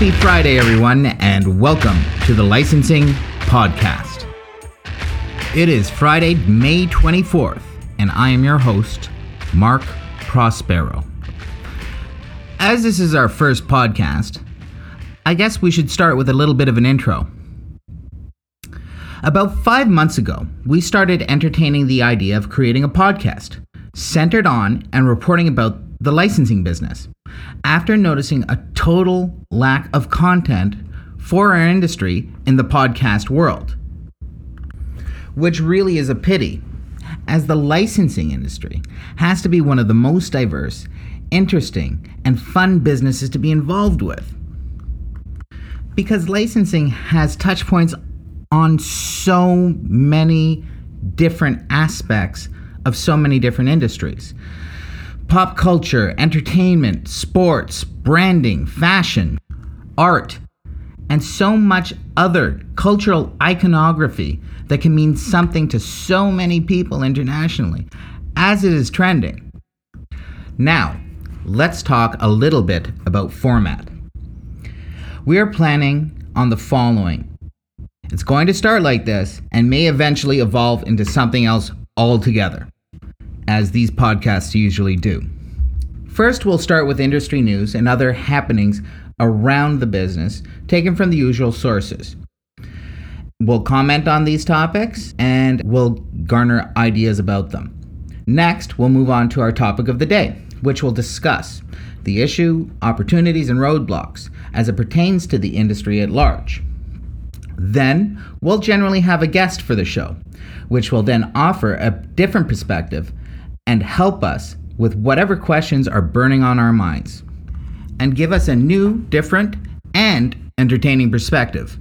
Happy Friday, everyone, and welcome to the Licensing Podcast. It is Friday, May 24th, and I am your host, Mark Prospero. As this is our first podcast, I guess we should start with a little bit of an intro. About five months ago, we started entertaining the idea of creating a podcast centered on and reporting about the licensing business after noticing a total lack of content for our industry in the podcast world. Which really is a pity, as the licensing industry has to be one of the most diverse, interesting, and fun businesses to be involved with. Because licensing has touch points on so many different aspects of so many different industries pop culture, entertainment, sports, branding, fashion, art, and so much other cultural iconography that can mean something to so many people internationally, as it is trending. Now, let's talk a little bit about format. We are planning on the following. It's going to start like this and may eventually evolve into something else altogether as these podcasts usually do. First, we'll start with industry news and other happenings around the business taken from the usual sources. We'll comment on these topics and we'll garner ideas about them. Next, we'll move on to our topic of the day, which we'll discuss the issue, opportunities, and roadblocks as it pertains to the industry at large. Then, we'll generally have a guest for the show, which will then offer a different perspective and help us with whatever questions are burning on our minds and give us a new, different, and entertaining perspective.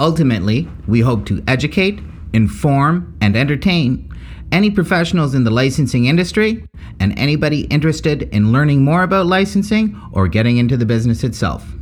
Ultimately, we hope to educate, inform, and entertain any professionals in the licensing industry and anybody interested in learning more about licensing or getting into the business itself.